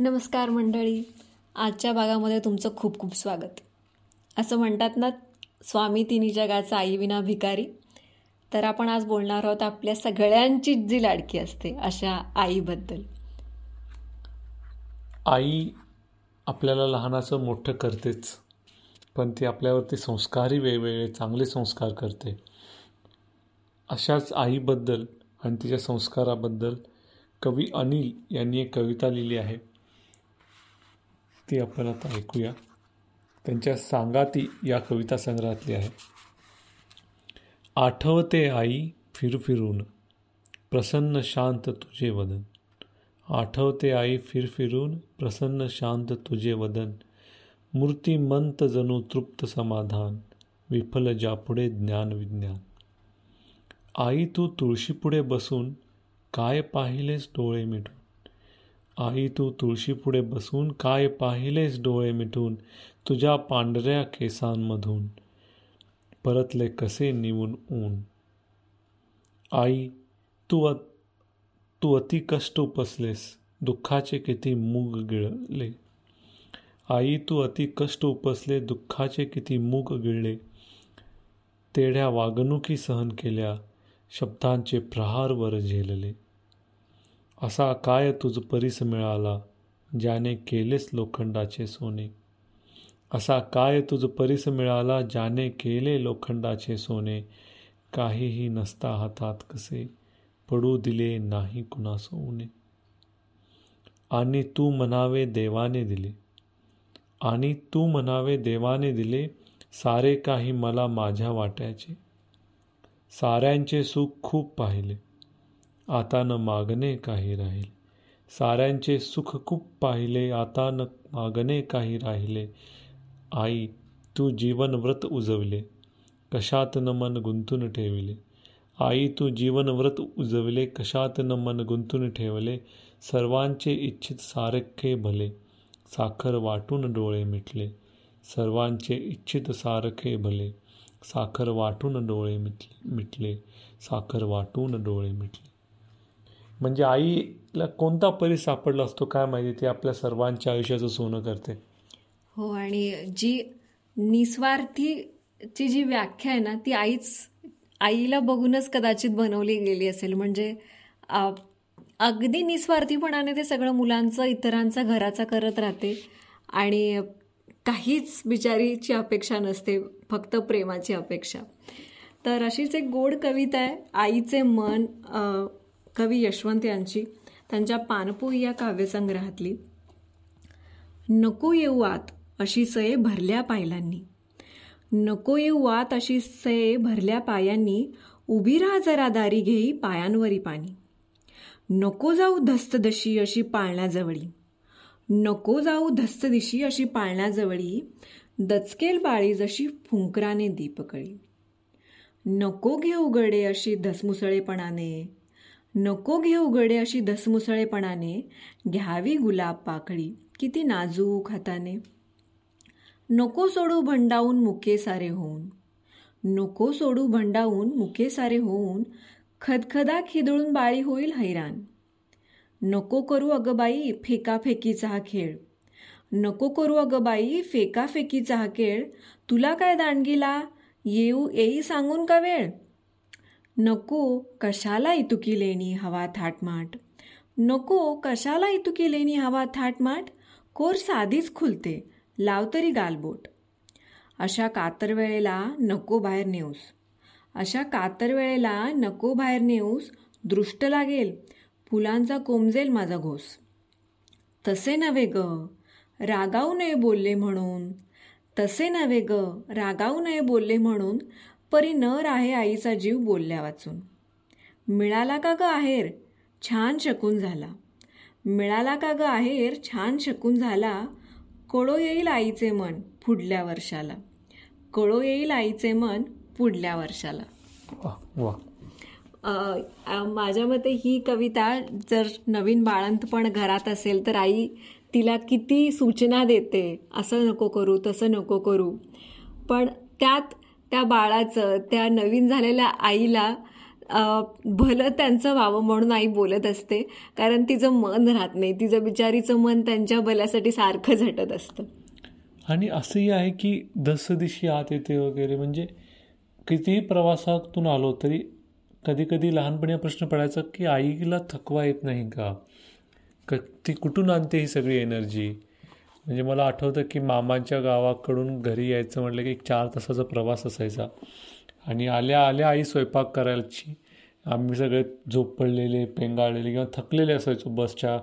नमस्कार मंडळी. आजच्या भागामध्ये तुमचं खूप खूप स्वागत. असं म्हणतात ना स्वामी तिन्ही जगाचा आई विना भिकारी. तर आपण आज बोलणार आहोत आपल्या सगळ्यांचीच जी लाडकी असते अशा आईबद्दल. आई आपल्याला लहानाचं मोठं करतेच पण ती आपल्यावरती संस्कारही वेगवेगळे चांगले संस्कार करते. अशाच आईबद्दल आणि तिच्या संस्काराबद्दल कवी अनिल यांनी एक कविता लिहिली आहे. ती आपण आता ऐकूया. त्यांच्या सांगाती या कविता संग्रहातली आहे. आठवते आई फिरफिरून प्रसन्न शांत तुझे वदन. आठवते आई फिरफिरून प्रसन्न शांत तुझे वदन. मूर्तिमंत जणू तृप्त समाधान विफल ज्यापुढे ज्ञान विज्ञान. आई तू तुळशीपुढे बसून काय पाहिलेस डोळे मिटून? आई तू तुळशीपुढे बसून काय पाहिलेस डोळे मिटून? तुझ्या पांढऱ्या केसांमधून. परतले कसे निवून ऊन? आई तू तू अति कष्ट उपसलेस. दुःखाचे किती मूग गिळले. आई तू अति कष्ट उपसले. दुःखाचे किती मूग गिळले. तेढ्या वागणुकी सहन केल्या. शब्दांचे प्रहार वर झेलले. असा काय तुझ परीस मिळाला ज्याने केलेस लोखंडाचे सोने? असा काय तुझ परीस मिळाला ज्याने केले लोखंडाचे सोने? काहीही नसता हातात कसे पडू दिले नाही कुणास सोने आणि तू म्हणावे देवाने दिले. आणि तू म्हणावे देवाने दिले सारे काही मला माझ्या वाट्याचे. साऱ्यांचे सुख खूप पाहिले. आता न मागणे काही राहील. साऱ्यांचे सुख खूप पाहिले आता न मागणे काही राहिले. आई तू जीवन व्रत उजवले. कशात न मन गुंतून ठेविले? आई तू जीवनव्रत उजवले कशात न मन गुंतून ठेवले? सर्वांचे इच्छित सारखे भले. साखर वाटून डोळे मिटले. सर्वांचे इच्छित सारखे भले. साखर वाटून डोळे मिटले. मिटले. साखर वाटून डोळे मिटले. म्हणजे आईला कोणता परी सापडला असतो काय माहिती? ती आपल्या सर्वांच्या आयुष्याचं सोनं करते. हो आणि जी निस्वार्थीची जी व्याख्या आहे ना ती आईच आईला बघूनच कदाचित बनवली गेली असेल. म्हणजे अगदी निस्वार्थीपणाने ते सगळं मुलांचं इतरांचा घराचा करत राहते. आणि काहीच बिचारीची अपेक्षा नसते फक्त प्रेमाची अपेक्षा. तर अशीच एक गोड कविता आहे आईचे मन कवी यशवंत यांची त्यांच्या पानपोई या काव्यसंग्रहातली नको येऊ आत अशी सये भरल्या पायलांनी. नको येऊ आत अशी सये भरल्या पायांनी उभी राहा जरा दारी घेई पायांवरी पाणी. नको जाऊ धस्तदशी अशी पाळण्याजवळी. नको जाऊ धस्तदिशी अशी पाळण्याजवळी दचकेल बाळी जशी फुंकराने दीपकळी. नको घेऊ गडे अशी धसमुसळेपणाने नको घेऊ गडे अशी धसमुसळेपणाने घ्यावी गुलाब पाकळी किती नाजूक हाताने. नको सोडू भंडावून मुके सारे होऊन. नको सोडू भंडावून मुके सारे होऊन खदखदा खिदळून बाळी होईल हैराण. नको करू अगबाई फेकाफेकीचा हा खेळ. नको करू अगबाई फेकाफेकीचा हा खेळ. तुला काय दांडगीला? येऊ येई सांगून का वेळ? नको कशाला इतुकी लेणी हवा थाटमाट? नको कशाला इतुकी लेणी हवा थाटमाट? कोर्स आधीच खुलते लाव तरी गालबोट. अशा कातर वेळेला नको बाहेर नेऊस. अशा कातर वेळेला नको बाहेर नेऊस दृष्ट लागेल फुलांचा कोमजेल माझा घोस. तसे नव्हे ग रागावू नये बोलले म्हणून. तसे नव्हे ग रागावू नये बोलले म्हणून परी न राहे आईचा जीव बोलल्या वाचून. मिळाला का ग आहेर? छान शकून झाला. मिळाला का ग आहेर? छान शकून झाला. कळो येईल आईचे मन पुढल्या वर्षाला. कळो येईल आईचे मन पुढल्या वर्षाला. माझ्या मते ही कविता जर नवीन बाळंतपण घरात असेल तर आई तिला किती सूचना देते. असं नको करू तसं नको करू. पण त्यात त्या बाळाचं त्या नवीन झालेल्या आईला भलं त्यांचं व्हावं म्हणून आई बोलत असते. कारण तिचं मन राहत नाही. तिचं बिचारीचं मन त्यांच्या भल्यासाठी सारखं झटत असतं. आणि असंही आहे की दस दिशी आत येते वगैरे म्हणजे कितीही प्रवासातून आलो तरी कधी कधी लहानपणी हा प्रश्न पडायचा की आईला थकवा येत नाही का? क ती कुठून आणते ही सगळी एनर्जी? म्हणजे मला आठवतं की मामांच्या गावाकडून घरी यायचं म्हटलं की एक चार तासाचा प्रवास असायचा. आणि आल्या आल्या आई स्वयंपाक करायची. आम्ही सगळे झोपडलेले पेंगाळलेले किंवा थकलेले असायचो बसच्या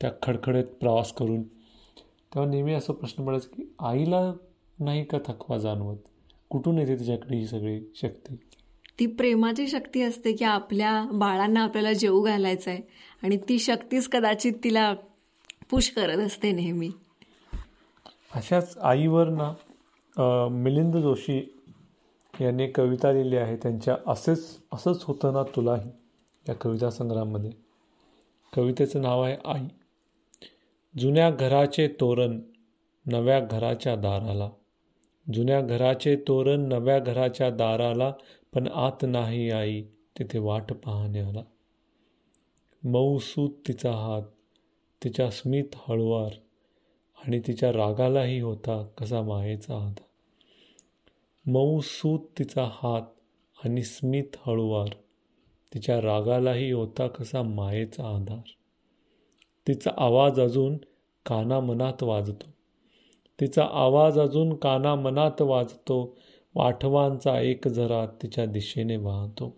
त्या खडखडीत प्रवास करून. तेव्हा नेहमी असा प्रश्न पडायचा की आईला नाही का थकवा जाणवत? कुठून येते तिच्याकडे ही सगळी शक्ती? ती प्रेमाची शक्ती असते की आपल्या बाळांना आपल्याला जेवू घालायचं आहे आणि ती शक्तीच कदाचित तिला पुश करत असते नेहमी. अशाच आईवर ना मिलिंद जोशी यांनी कविता लिहिली आहे. त्यांच्या असेच असंच होतं ना तुलाही या कविता संग्रहामध्ये. कवितेचं नाव आहे आई. जुन्या घराचे तोरण नव्या घराच्या दाराला. जुन्या घराचे तोरण नव्या घराच्या दाराला पण आत नाही आई तिथे वाट पाहण्याला. मऊसूत तिचा हात तिच्या स्मित हळुवार आणि तिच्या रागालाही होता कसा मायेचा आधार मऊ सूत तिचा हात आणि स्मित हळुवार. तिच्या रागालाही होता कसा मायेचा आधार. तिचा आवाज अजून काना मनात वाजतो. तिचा आवाज अजून काना मनात वाजतो. आठवांचा एक झरा तिच्या दिशेने वाहतो.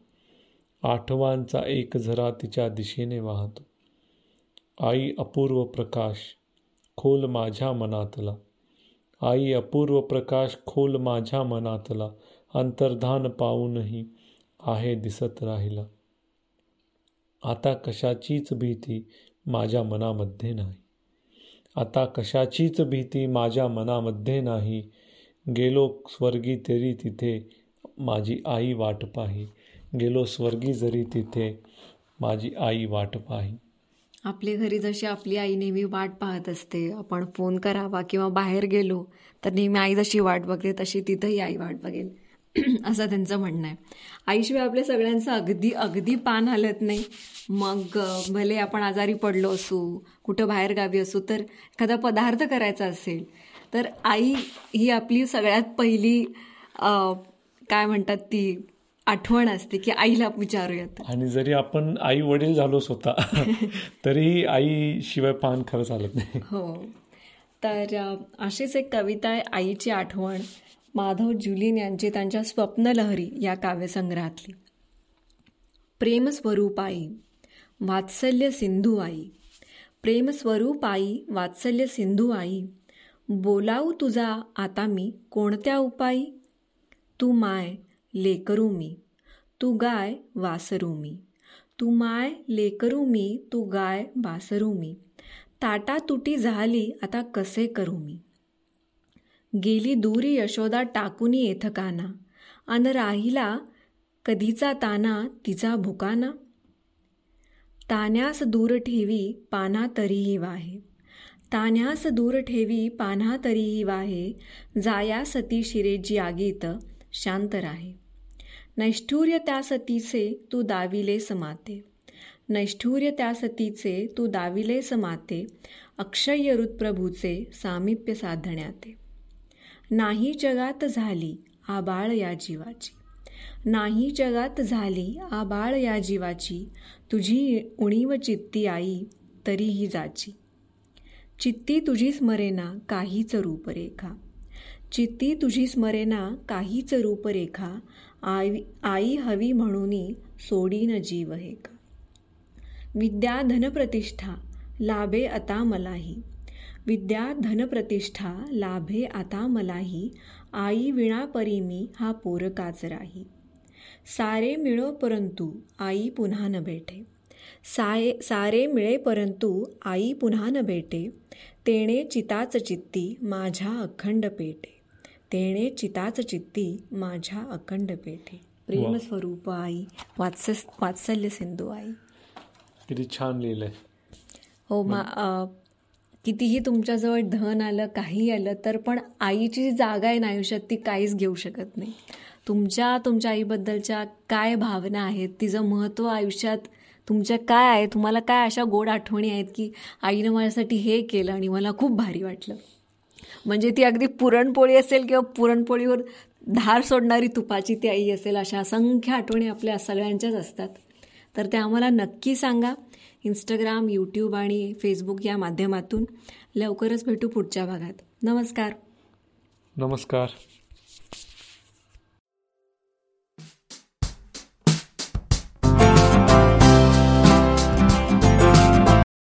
आठवांचा एक झरा तिच्या दिशेने वाहतो. आई अपूर्व प्रकाश खोल माझ्या मनातला. आई अपूर्व प्रकाश खोल माझ्या मनातला. अंतर्धान पाहूनही आहे दिसत राहिला. आता कशाचीच भीती माझ्या मनामध्ये नाही. आता कशाचीच भीती माझ्या मनामध्ये नाही. गेलो स्वर्गी तरी तिथे माझी आई वाट पाही. गेलो स्वर्गी जरी तिथे माझी आई वाट पाही. आपल्या घरी जशी आपली आई नेहमी वाट पाहत असते आपण फोन करावा किंवा बाहेर गेलो तर नेहमी आई जशी वाट बघते तशी तिथंही आई वाट बघेल. असं त्यांचं म्हणणं आहे. आईशिवाय आपल्या सगळ्यांचं अगदी अगदी पान हलत नाही. मग भले आपण आजारी पडलो असू कुठं बाहेर गावी असू तर एखादा पदार्थ करायचा असेल तर आई ही आपली सगळ्यात पहिली काय म्हणतात ती आठवण असते की आईला विचारूयात. आणि जरी आपण आई वडील झालो स्वतः तरीही आई शिवाय पान खरं चालत नाही. हो. तर अशीच एक कविता आहे आईची आठवण. माधव जुलीन यांची त्यांच्या स्वप्नलहरी या काव्यसंग्रहातली. प्रेमस्वरूप आई वात्सल्य सिंधू आई. प्रेमस्वरूप आई वात्सल्य सिंधू आई. बोलावू तुझा आता मी कोणत्या उपायी तू माय लेकरू मी तू गाय वासरू मी. तू माय लेकरू मी तू गाय वासरू मी. ताटा तुटी झाली आता कसे करू मी? गेली दूरी यशोदा टाकूनी येथ काना अन राहिला कधीचा ताना तिचा भुकाना. तान्यास दूर ठेवी पाना तरीही वाहे. तान्यास दूर ठेवी पाना तरीही वाहे. जाया सती शिरेजी आगीत शांत राहे. नैष्ठुर्य त्या सतीचे तू दाविले समाते. नैष्ठुर्य त्या सतीचे तू दाविले समाते. अक्षय ऋतप्रभूचे सामिप्य साधण्याते. नाही जगात झाली आबाळ या जीवाची. नाही जगात झाली आबाळ या जीवाची. तुझी उणीव चित्ती आई तरीही जाची. चित्ती तुझी स्मरेना काहीच रूपरेखा. चित्ती तुझी स्मरेना काहीच रूपरेखा. आई आई हवी म्हणून सोडीन जीव हे का? विद्या धनप्रतिष्ठा लाभे आता मलाही. विद्या धनप्रतिष्ठा लाभे आता मलाही. आई विणा परी मी हा पोरकाच राही. सारे मिळो परंतु आई पुन्हा न भेटे. साये सारे मिळे परंतु आई पुन्हा न भेटे. तेणे चिताच चित्ती माझ्या अखंड पेटे. तेणे चिताच चित्ती माझ्या अखंड पेटे प्रेमस्वरूप आई वात्स वात्सल्य सिंधू आई. किती छान लिहिलंय. हो मा कितीही तुमच्याजवळ धन आलं काही आलं तर पण आईची जी जागा आहे ना आयुष्यात ती काहीच घेऊ शकत नाही. तुमच्या तुमच्या आईबद्दलच्या काय भावना आहेत तिचं महत्त्व आयुष्यात तुमच्या काय आहे तुम्हाला काय अशा गोड आठवणी आहेत की आईनं माझ्यासाठी हे केलं आणि मला खूप भारी वाटलं? म्हणजे ती अगदी पुरणपोळी असेल किंवा पुरणपोळीवर धार सोडणारी तुपाची ती आई असेल अशा असंख्य आठवणी आपल्या सगळ्यांच्याच असतात. तर त्या आम्हाला नक्की सांगा. इंस्टाग्राम यूट्यूब आणि फेसबुक या माध्यमातून लवकरच भेटू पुढच्या भागात. नमस्कार. नमस्कार.